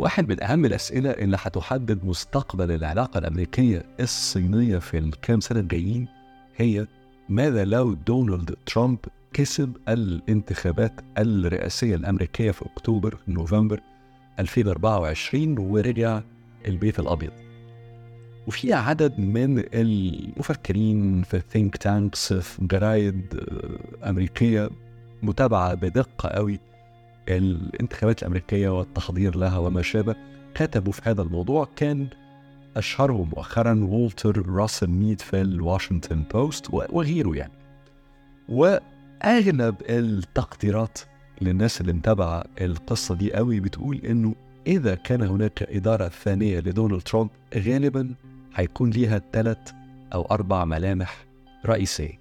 واحد من أهم الأسئلة اللي هتحدد مستقبل العلاقة الأمريكية الصينية في الكام سنة الجايين هي ماذا لو دونالد ترامب كسب الانتخابات الرئاسية الأمريكية في أكتوبر نوفمبر 2024 ورجع البيت الأبيض. وفي عدد من المفكرين في ال think tanks في جرايد أمريكية متابعة بدقة قوي الانتخابات الأمريكية والتحضير لها وما شابه كتبوا في هذا الموضوع كان أشهرهم مؤخرا والتر راسل ميد في الواشنطن بوست وغيره يعني. وأغلب التقديرات للناس اللي متابعة القصة دي قوي بتقول إنه إذا كان هناك إدارة ثانية لدونالد ترامب غالبا هيكون ليها ثلاث أو أربع ملامح رئيسية.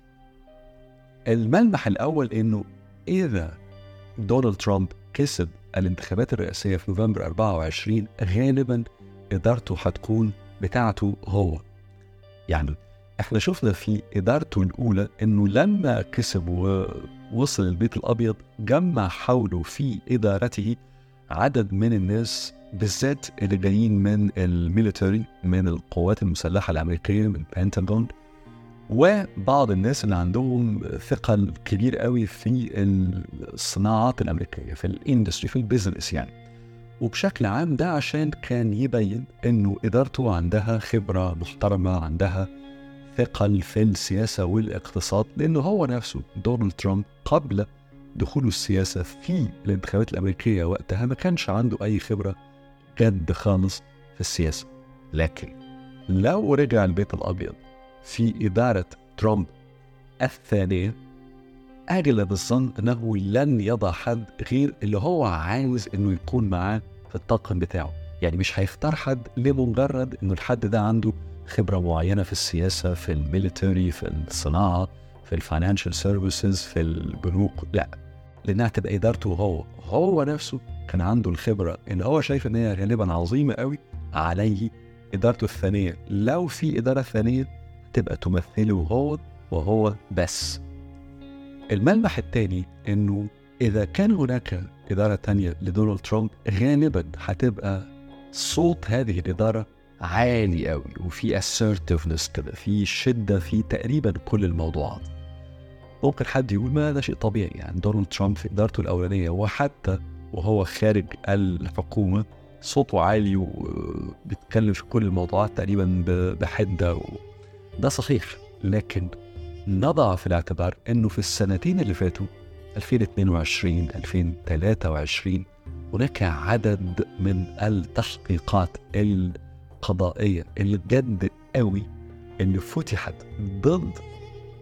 الملمح الأول إنه إذا دونالد ترامب كسب الانتخابات الرئاسية في نوفمبر 24 غالبا إدارته هتكون بتاعته هو. يعني إحنا شفنا في إدارته الأولى إنه لما كسب ووصل البيت الأبيض جمع حوله في إدارته عدد من الناس بالذات اللي جايين من الميليتري من القوات المسلحة الأمريكية من البنتاجون وبعض الناس اللي عندهم ثقل كبير قوي في الصناعات الأمريكية في ال industry في ال business يعني. وبشكل عام ده عشان كان يبين إنه إدارته عندها خبرة محترمة عندها ثقل في السياسة والاقتصاد لأنه هو نفسه دونالد ترامب قبل دخوله السياسة في الانتخابات الأمريكية وقتها ما كانش عنده أي خبرة جد خالص في السياسة. لكن لو رجع البيت الأبيض في إدارة ترامب الثانية أغلب الظن أنه لن يضع حد غير اللي هو عاوز أنه يكون معاه في الطاقم بتاعه. يعني مش هيختار حد لمجرد أنه الحد ده عنده خبرة معينة في السياسة في ال military في الصناعة في ال financial services في البنوك لا. لأنها تبقى إدارته هو. هو نفسه كان عنده الخبرة اللي هو شايف إن هي غالبا عظيمة قوي عليه. إدارته الثانية لو في إدارة ثانية تبقى تمثله هو وهو بس. الملمح الثاني إنه إذا كان هناك إدارة تانية لدونالد ترامب غالبا هتبقى صوت هذه الإدارة عالي قوي وفي assertiveness كده في شدة في تقريبا كل الموضوعات ممكن حد يقول ما ده شيء طبيعي يعني دونالد ترامب في إدارته الأولانية وحتى وهو خارج الحكومة صوته عالي وبيتكلم في كل الموضوعات تقريبا بحدة ده صحيح لكن نضع في الاعتبار إنه في السنتين اللي فاتوا 2022 2023 هناك عدد من التحقيقات القضائية الجد قوي اللي فتحت ضد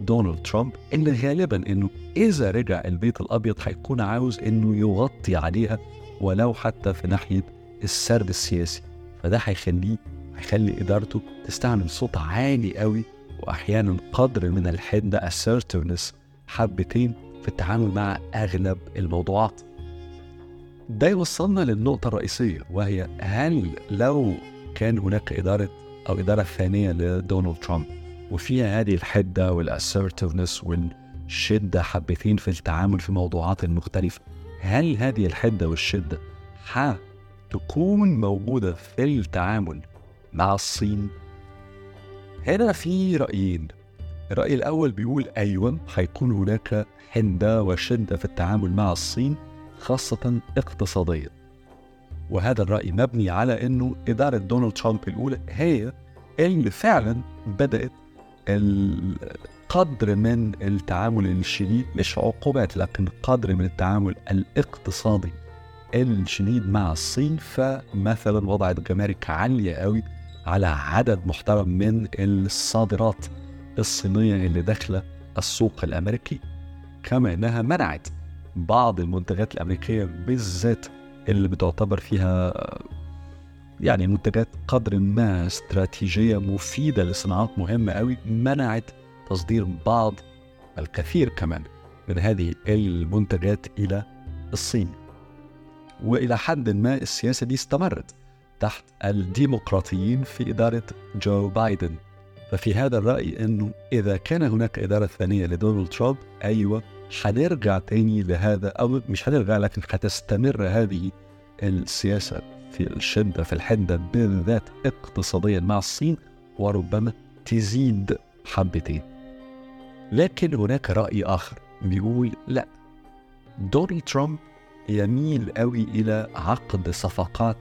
دونالد ترامب اللي غالبا إنه إذا رجع البيت الأبيض هيكون عاوز إنه يغطي عليها ولو حتى في ناحية السرد السياسي. فده هيخليه هيخلي إدارته تستعمل صوت عالي قوي وأحيانا قدر من الحده assertiveness حبتين في التعامل مع أغلب الموضوعات. ده يوصلنا للنقطة الرئيسية وهي هل لو كان هناك إدارة أو إدارة ثانية لدونالد ترامب وفيها هذه الحدة والاسرتفنس والشدة حبتين في التعامل في موضوعات مختلفة هل هذه الحدة والشدة حتكون موجودة في التعامل مع الصين. هنا في رأيين. الرأي الأول بيقول أيوة هيكون هناك حدة وشدة في التعامل مع الصين خاصة اقتصاديا. وهذا الرأي مبني على أنه إدارة دونالد ترامب الأولى هي اللي فعلا بدأت القدر من التعامل الشديد مش عقوبات لكن قدر من التعامل الاقتصادي الشديد مع الصين. فمثلا وضعت جمارك عالية قوي على عدد محترم من الصادرات الصينية اللي داخلة السوق الأمريكي كما أنها منعت بعض المنتجات الأمريكية بالذات اللي بتعتبر فيها يعني منتجات قدر ما استراتيجية مفيدة لصناعات مهمة قوي منعت تصدير بعض الكثير كمان من هذه المنتجات إلى الصين. وإلى حد ما السياسة دي استمرت. تحت الديمقراطيين في إدارة جو بايدن. ففي هذا الرأي أنه إذا كان هناك إدارة ثانية لدونالد ترامب أيوة حنرجع تاني لهذا أو مش هنرجع لكن هتستمر هذه السياسة في الشدة في الحدة بالذات اقتصاديا مع الصين وربما تزيد حبتين. لكن هناك رأي آخر بيقول لا. دونالد ترامب يميل قوي إلى عقد صفقات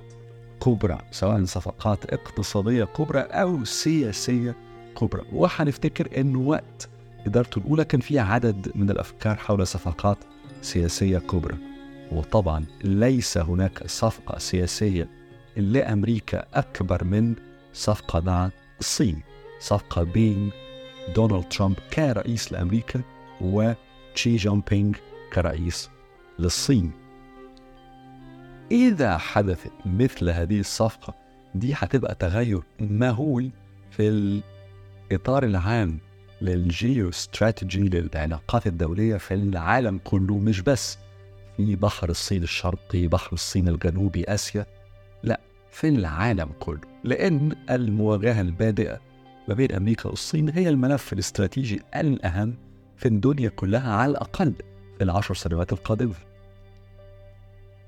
كبرى سواء صفقات اقتصادية كبرى أو سياسية كبرى. وحنفتكر أنه وقت إدارته الأولى كان في عدد من الأفكار حول صفقات سياسية كبرى. وطبعا ليس هناك صفقة سياسية لأمريكا أكبر من صفقة مع الصين. صفقة بين دونالد ترامب كرئيس لأمريكا وتشي جون بينغ كرئيس للصين. إذا حدثت مثل هذه الصفقة دي هتبقى تغير مهول في الإطار العام للجيو استراتيجي للعلاقات الدولية في العالم كله مش بس في بحر الصين الشرقي بحر الصين الجنوبي آسيا لا في العالم كله. لأن المواجهة البادئة ما بين أمريكا والصين هي الملف الاستراتيجي الأهم في الدنيا كلها على الأقل في العشر سنوات القادمة.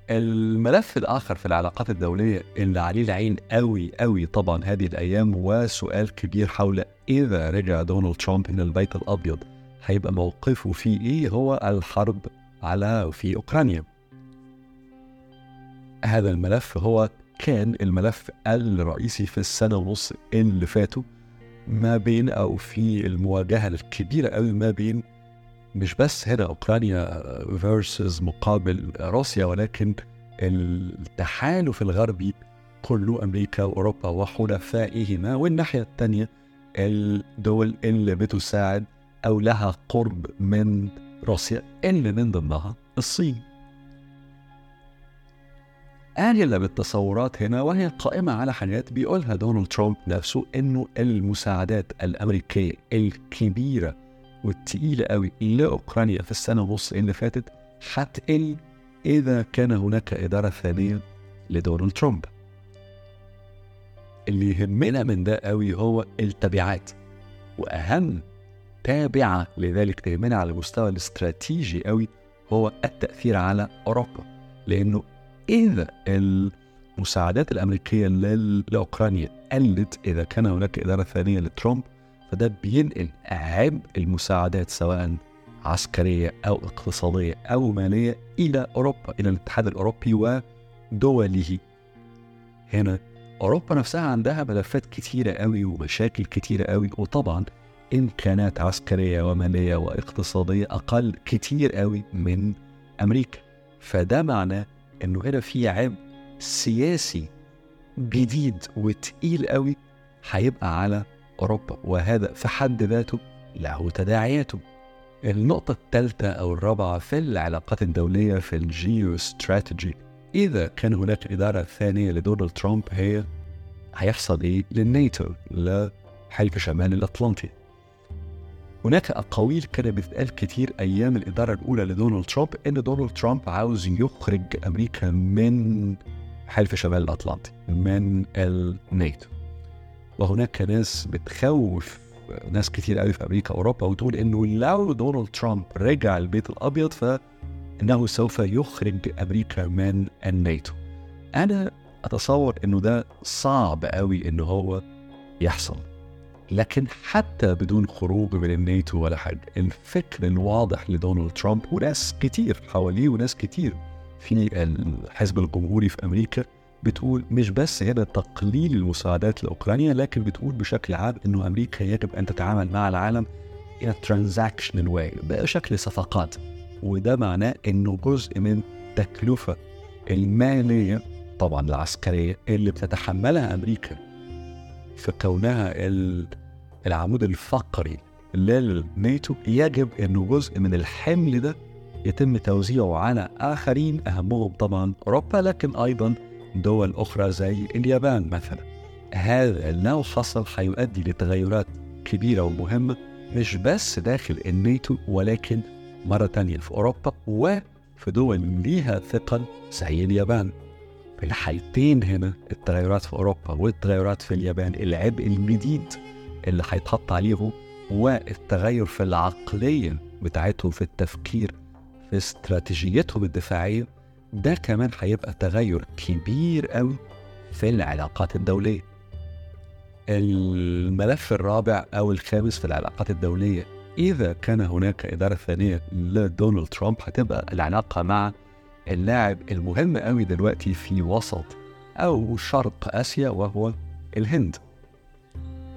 الملف الآخر في العلاقات الدولية اللي عليه العين قوي قوي طبعا هذه الأيام وسؤال كبير حول إذا رجع دونالد ترامب إلى البيت الأبيض هيبقى موقفه فيه إيه؟ هو الحرب على في أوكرانيا. هذا الملف هو كان الملف الرئيسي في السنة ونص اللي فاتوا ما بين أو في المواجهة الكبيرة قوي ما بين مش بس هنا أوكرانيا فيرسز مقابل روسيا ولكن التحالف الغربي كله أمريكا وأوروبا وحلفائهما والناحية الثانية الدول اللي بتساعد أو لها قرب من روسيا اللي من ضمنها الصين. أغلب التصورات هنا وهي قائمة على حاجات بيقولها دونالد ترامب نفسه إنه المساعدات الأمريكية الكبيرة والتقيلة قوي. لأوكرانيا في السنة ونص اللي فاتت هتقل إذا كان هناك إدارة ثانية لدونالد ترامب. اللي يهمنا من ده قوي هو التبعات وأهم تابعة لذلك تهمنا على المستوى الاستراتيجي قوي هو التأثير على أوروبا. لأنه إذا المساعدات الأمريكية لأوكرانيا قلت إذا كان هناك إدارة ثانية لترامب فده بينقل عبء المساعدات سواء عسكرية أو اقتصادية أو مالية إلى أوروبا إلى الاتحاد الأوروبي ودوله. هنا أوروبا نفسها عندها ملفات كتيرة قوي ومشاكل كتيرة قوي وطبعا إمكانات عسكرية ومالية واقتصادية أقل كتير قوي من أمريكا. فده معناه إنه هنا في عبء سياسي جديد وتقيل قوي هيبقى على أوروبا وهذا في حد ذاته له تداعياته. النقطة الثالثة أو الرابعة في العلاقات الدولية في الجيو استراتيجي إذا كان هناك إدارة ثانية لدونالد ترامب هي هيحصل إيه؟ للناتو لحلف شمال الأطلنطي. هناك أقاويل كانت بتتقال كتير أيام الإدارة الأولى لدونالد ترامب إن دونالد ترامب عاوز يخرج أمريكا من حلف شمال الأطلنطي من الناتو وهناك ناس بتخوف ناس كتير قوي في أمريكا وأوروبا وتقول إنه لو دونالد ترامب رجع البيت الأبيض فإنه سوف يخرج أمريكا من الناتو. أنا أتصور إنه ده صعب قوي إنه هو يحصل. لكن حتى بدون خروج من الناتو ولا حاجة، الفكر الواضح لدونالد ترامب وناس كتير حواليه وناس كتير في الحزب الجمهوري في أمريكا بتقول مش بس هنا تقليل المساعدات لأوكرانيا لكن بتقول بشكل عام إنه أمريكا يجب أن تتعامل مع العالم in a transactional way بشكل صفقات. وده معناه إنه جزء من التكلفه المالية طبعا العسكرية اللي بتتحملها أمريكا في كونها العمود الفقري للناتو يجب إنه جزء من الحمل ده يتم توزيعه على آخرين أهمهم طبعا أوروبا لكن أيضا دول أخرى زي اليابان مثلا. هذا لو حصل هيؤدي لتغيرات كبيرة ومهمة مش بس داخل الناتو ولكن مرة تانية في أوروبا وفي دول ليها ثقل زي اليابان. في الحالتين هنا التغيرات في أوروبا والتغيرات في اليابان العبء الجديد اللي هيتحط عليهم والتغير في العقلية بتاعتهم في التفكير في استراتيجيتهم الدفاعية ده كمان هيبقى تغير كبير قوي في العلاقات الدولية. الملف الرابع أو الخامس في العلاقات الدولية إذا كان هناك إدارة ثانية لدونالد ترامب هتبقى العلاقة مع اللاعب المهم قوي دلوقتي في وسط أو شرق آسيا وهو الهند.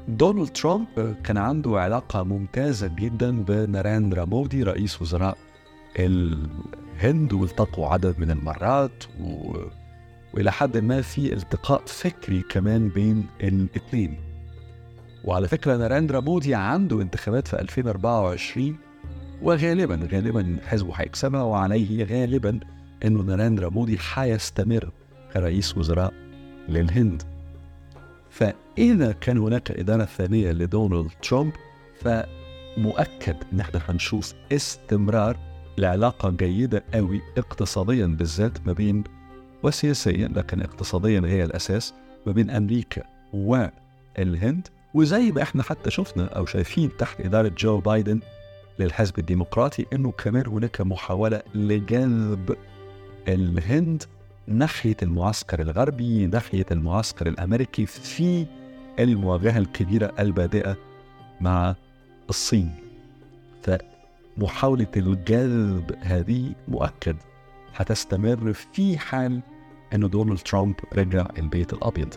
دونالد ترامب كان عنده علاقة ممتازة جدا بناريندرا مودي رئيس وزراء الهند والتقوا عدد من المرات و... وإلى حد ما في التقاء فكري كمان بين الاثنين. وعلى فكرة ناريندرا مودي عنده انتخابات في 2024 وغالبا غالبا حزبه هيكسبها وعليه غالبا إنه ناريندرا مودي حيستمر كرئيس وزراء للهند. فإذا كان هناك إدارة ثانية لدونالد ترامب فمؤكد إن إحنا هنشوف استمرار لعلاقه جيدة قوي اقتصاديا بالذات ما بين وسياسيا لكن اقتصاديا هي الأساس ما بين أمريكا والهند. وزي ما إحنا حتى شفنا أو شايفين تحت إدارة جو بايدن للحزب الديمقراطي إنه كمان هناك محاولة لجذب الهند ناحية المعسكر الغربي ناحية المعسكر الأمريكي في المواجهة الكبيرة البادئة مع الصين. فمحاوله الجذب هذه مؤكد. هتستمر في حال إنه دونالد ترامب رجع البيت الأبيض.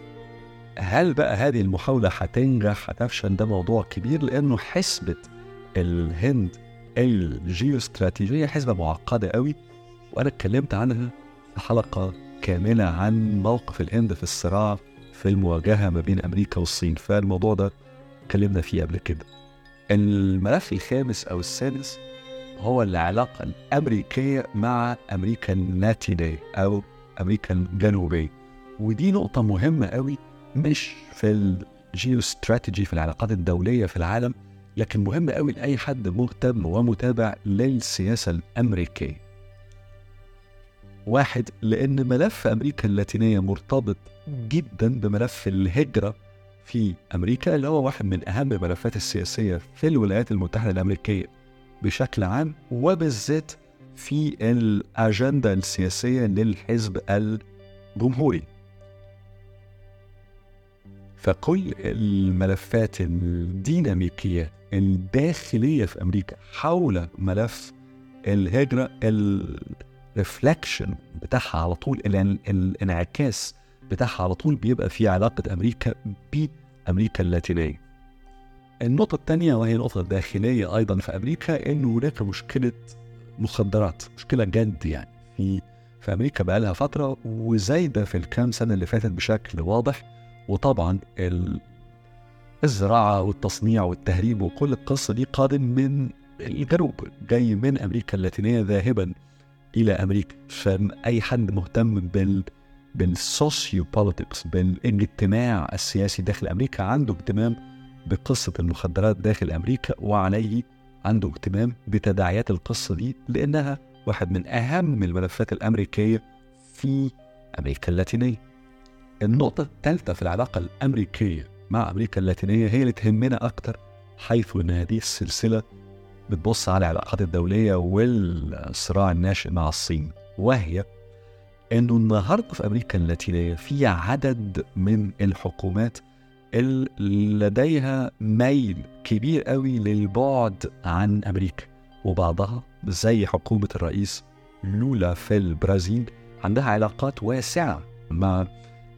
هل بقى هذه المحاولة هتنجح؟ هتفشل؟ ده موضوع كبير لأنه حسبة الهند الجيوستراتيجية حسبة معقدة قوي وأنا اتكلمت عنها في حلقة كاملة عن موقف الهند في الصراع في المواجهة ما بين أمريكا والصين. فالموضوع ده اتكلمنا فيه قبل كده. الملف الخامس أو السادس هو العلاقة الأمريكية مع أمريكا اللاتينية أو أمريكا الجنوبية. ودي نقطة مهمة قوي مش في الجيو استراتيجي في العلاقات الدولية في العالم لكن مهم قوي لأي حد مهتم ومتابع للسياسة الأمريكية. واحد لأن ملف أمريكا اللاتينية مرتبط جدا بملف الهجرة في أمريكا اللي هو واحد من أهم الملفات السياسية في الولايات المتحدة الأمريكية بشكل عام وبالذات في الأجندة السياسية للحزب الجمهوري. فكل الملفات الديناميكية الداخلية في أمريكا حول ملف الهجرة الرفلكشن بتاعها على طول الانعكاس بتاعها على طول بيبقى في علاقة أمريكا بأمريكا اللاتينية. النقطة الثانية وهي نقطة داخلية أيضا في أمريكا إنه هناك مشكلة مخدرات مشكلة جد يعني. في في أمريكا بقى لها فترة وزايدة في الكام سنة اللي فاتت بشكل واضح وطبعا الزراعة والتصنيع والتهريب وكل القصة دي قادم من الجنوب جاي من أمريكا اللاتينية ذاهبا إلى أمريكا. فأي حد مهتم بال بال socio-politics بالاجتماع السياسي داخل أمريكا عنده اهتمام بقصة المخدرات داخل أمريكا وعليه عنده اهتمام بتداعيات القصة دي لأنها واحد من أهم الملفات الأمريكية في أمريكا اللاتينية. النقطة الثالثة في العلاقة الأمريكية مع أمريكا اللاتينية هي اللي تهمنا أكتر حيث أن هذه السلسلة بتبص على العلاقات الدولية والصراع الناشئ مع الصين وهي أنه النهاردة في أمريكا اللاتينية في عدد من الحكومات اللي لديها ميل كبير قوي للبعد عن أمريكا وبعضها زي حكومة الرئيس لولا في البرازيل عندها علاقات واسعة مع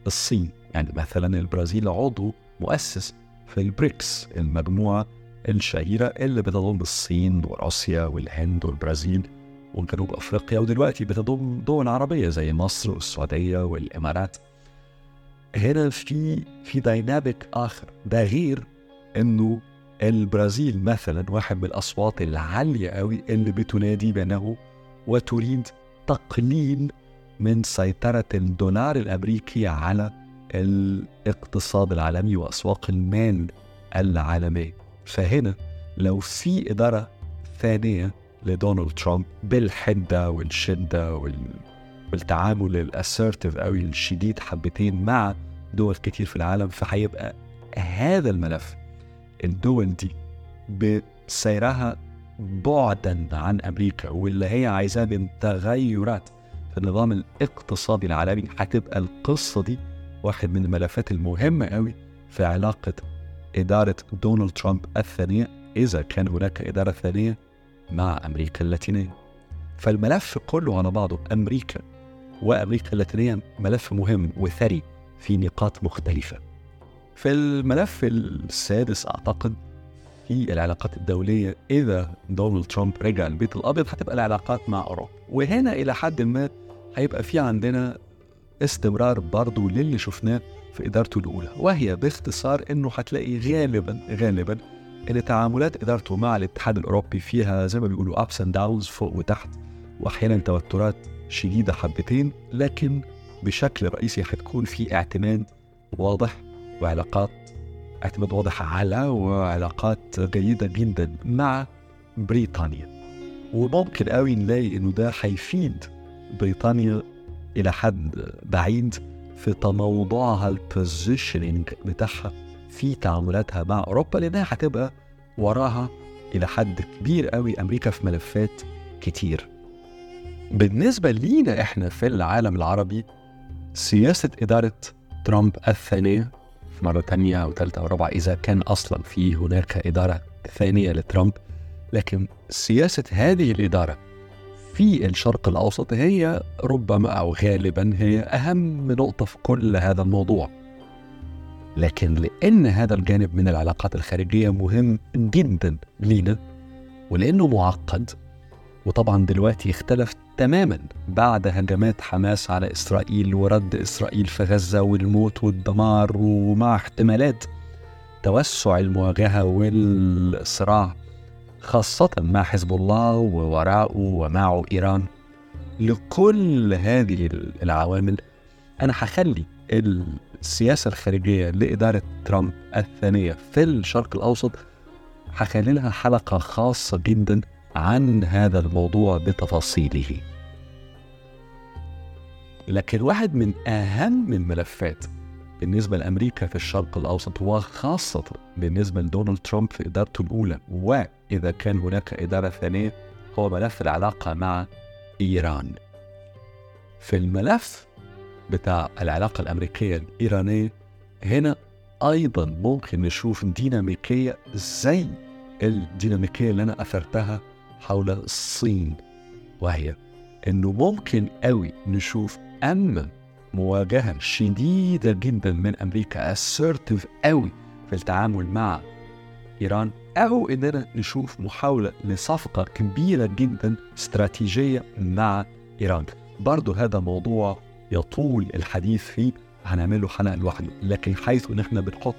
الصين. يعني مثلا البرازيل عضو مؤسس في البريكس المجموعة الشهيرة اللي بتضم الصين وروسيا والهند والبرازيل. وجنوب أفريقيا ودلوقتي بتضم دول عربية زي مصر والسعودية والإمارات. هنا في في dynamic آخر ده غير إنه البرازيل مثلا واحد من الأصوات العالية قوي اللي بتنادي بأنه وتريد تقليل من سيطرة الدولار الأمريكي على الاقتصاد العالمي وأسواق المال العالمية فهنا لو في إدارة ثانية لدونالد ترامب بالحدة والشدة وال... والتعامل الاسرتيف أوي الشديد حبتين مع دول كتير في العالم فهيبقى هذا الملف الدول دي بسيرها بعدا عن أمريكا واللي هي عايزاه من تغيرات في النظام الاقتصادي العالمي. هتبقى القصة دي واحد من الملفات المهمة قوي في علاقة إدارة دونالد ترامب الثانية. إذا كان هناك إدارة ثانية مع أمريكا اللاتينية. فالملف كله على بعضه أمريكا وأمريكا اللاتينية ملف مهم وثري في نقاط مختلفة. في الملف السادس أعتقد في العلاقات الدولية إذا دونالد ترامب رجع البيت الأبيض هتبقى العلاقات مع أوروبا. وهنا إلى حد ما هيبقى في عندنا استمرار برضه للي شفناه في إدارته الأولى وهي باختصار إنه هتلاقي غالبا غالبا إن تعاملات إدارته مع الاتحاد الأوروبي فيها زي ما بيقولوا أبس أند داونز فوق وتحت وأحيانا توترات شديدة حبتين لكن بشكل رئيسي هتكون في اعتماد واضح وعلاقات اعتماد واضح على وعلاقات جيدة جدا مع بريطانيا. وممكن قوي نلاقي إنه ده هيفيد بريطانيا إلى حد بعيد في تموضعها البوزيشننج بتاعها. في تعاملاتها مع أوروبا لأنها هتبقى وراها إلى حد كبير قوي أمريكا في ملفات كتير. بالنسبة لينا إحنا في العالم العربي سياسة إدارة ترامب الثانية في مرة تانية أو ثالثة أو رابعة إذا كان أصلا في هناك إدارة ثانية لترامب لكن سياسة هذه الإدارة في الشرق الأوسط هي ربما أو غالبا هي أهم نقطة في كل هذا الموضوع. لكن لأن هذا الجانب من العلاقات الخارجية مهم جدا لينا ولأنه معقد وطبعا دلوقتي اختلف تماما بعد هجمات حماس على إسرائيل ورد إسرائيل في غزة والموت والدمار ومع احتمالات توسع المواجهة والصراع خاصة مع حزب الله ووراءه ومعه إيران. لكل هذه العوامل أنا هخلي السياسة الخارجية لإدارة ترامب الثانية في الشرق الأوسط هخلي لها حلقة خاصة جدا عن هذا الموضوع بتفاصيله. لكن واحد من أهم الملفات بالنسبة لأمريكا في الشرق الأوسط وخاصة بالنسبة لدونالد ترامب في إدارته الأولى وإذا كان هناك إدارة ثانية هو ملف العلاقة مع إيران. في الملف بتاع العلاقة الأمريكية الإيرانية هنا أيضا ممكن نشوف ديناميكية زي الديناميكية اللي أنا أثرتها حول الصين وهي إنه ممكن قوي نشوف اما مواجهة شديدة جدا من أمريكا assertive قوي في التعامل مع إيران أو إننا نشوف محاولة لصفقة كبيرة جدا استراتيجية مع إيران. برضه هذا موضوع يطول الحديث فيه هنعمله حلقة لوحده. لكن حيث إن إحنا بنحط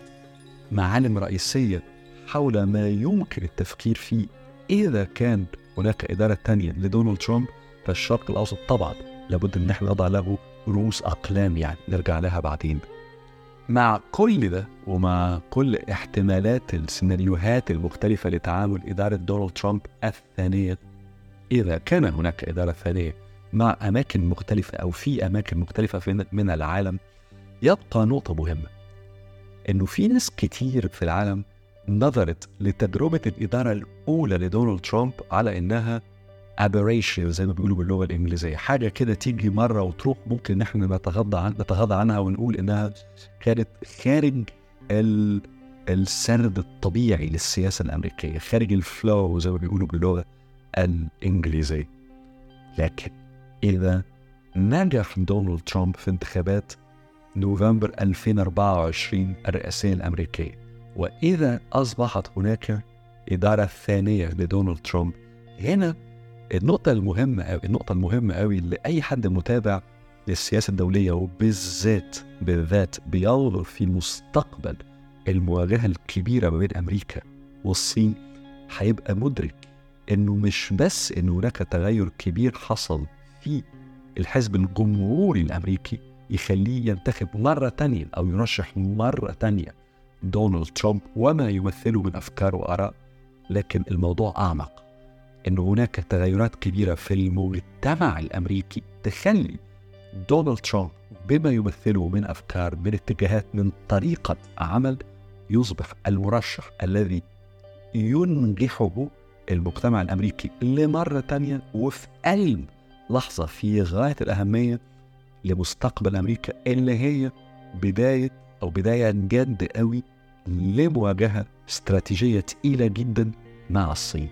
معالم رئيسية حول ما يمكن التفكير فيه إذا كان هناك إدارة تانية لدونالد ترامب فالشرق الأوسط طبعا لابد أن إحنا نضع له رؤوس أقلام يعني نرجع لها بعدين. مع كل ده ومع كل احتمالات السيناريوهات المختلفة لتعامل إدارة دونالد ترامب الثانية إذا كان هناك إدارة ثانية مع أماكن مختلفة أو في أماكن مختلفة من العالم يبقى نقطة مهمة. إنه في ناس كتير في العالم نظرت لتجربة الإدارة الأولى لدونالد ترامب على إنها aberration زي ما بيقولوا باللغة الإنجليزية. حاجة كده تيجي مرة وتروح ممكن إن إحنا نتغاضى عن نتغاضى عنها ونقول إنها كانت خارج ال... السرد الطبيعي للسياسة الأمريكية خارج الفلو زي ما بيقولوا باللغة الإنجليزية. لكن إذا نجح دونالد ترامب في انتخابات نوفمبر 2024 الرئاسية الأمريكية وإذا أصبحت هناك إدارة ثانية لدونالد ترامب. هنا النقطة المهمة أو النقطة المهمة أوي لأي حد متابع للسياسة الدولية وبالذات بالذات بينظر في مستقبل المواجهة الكبيرة ما بين أمريكا والصين هيبقى مدرك إنه مش بس إنه هناك تغير كبير حصل في الحزب الجمهوري الأمريكي يخليه ينتخب مرة تانية أو يرشح مرة تانية دونالد ترامب وما يمثله من أفكار وآراء لكن الموضوع أعمق. أن هناك تغيرات كبيرة في المجتمع الأمريكي تخلي دونالد ترامب بما يمثله من أفكار من اتجاهات من طريقة عمل يصبح المرشح الذي ينجحه المجتمع الأمريكي لمرة تانية وفي قلب لحظة في غاية الأهمية لمستقبل أمريكا اللي هي بداية أو بداية جد قوي لمواجهة استراتيجية تقيلة جدا مع الصين.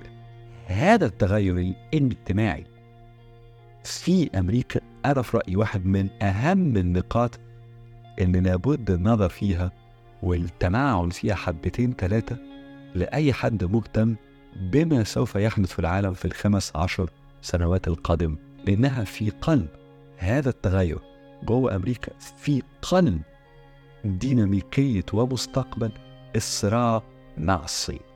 هذا التغير الاجتماعي في أمريكا أنا في رأيي واحد من أهم النقاط اللي لابد النظر فيها والتمعن فيها حبتين ثلاثة لأي حد مهتم بما سوف يحدث في العالم في الخمس عشر سنوات القادمة. لأنها في قلب هذا التغير جوه أمريكا في قلب ديناميكية ومستقبل الصراع مع الصين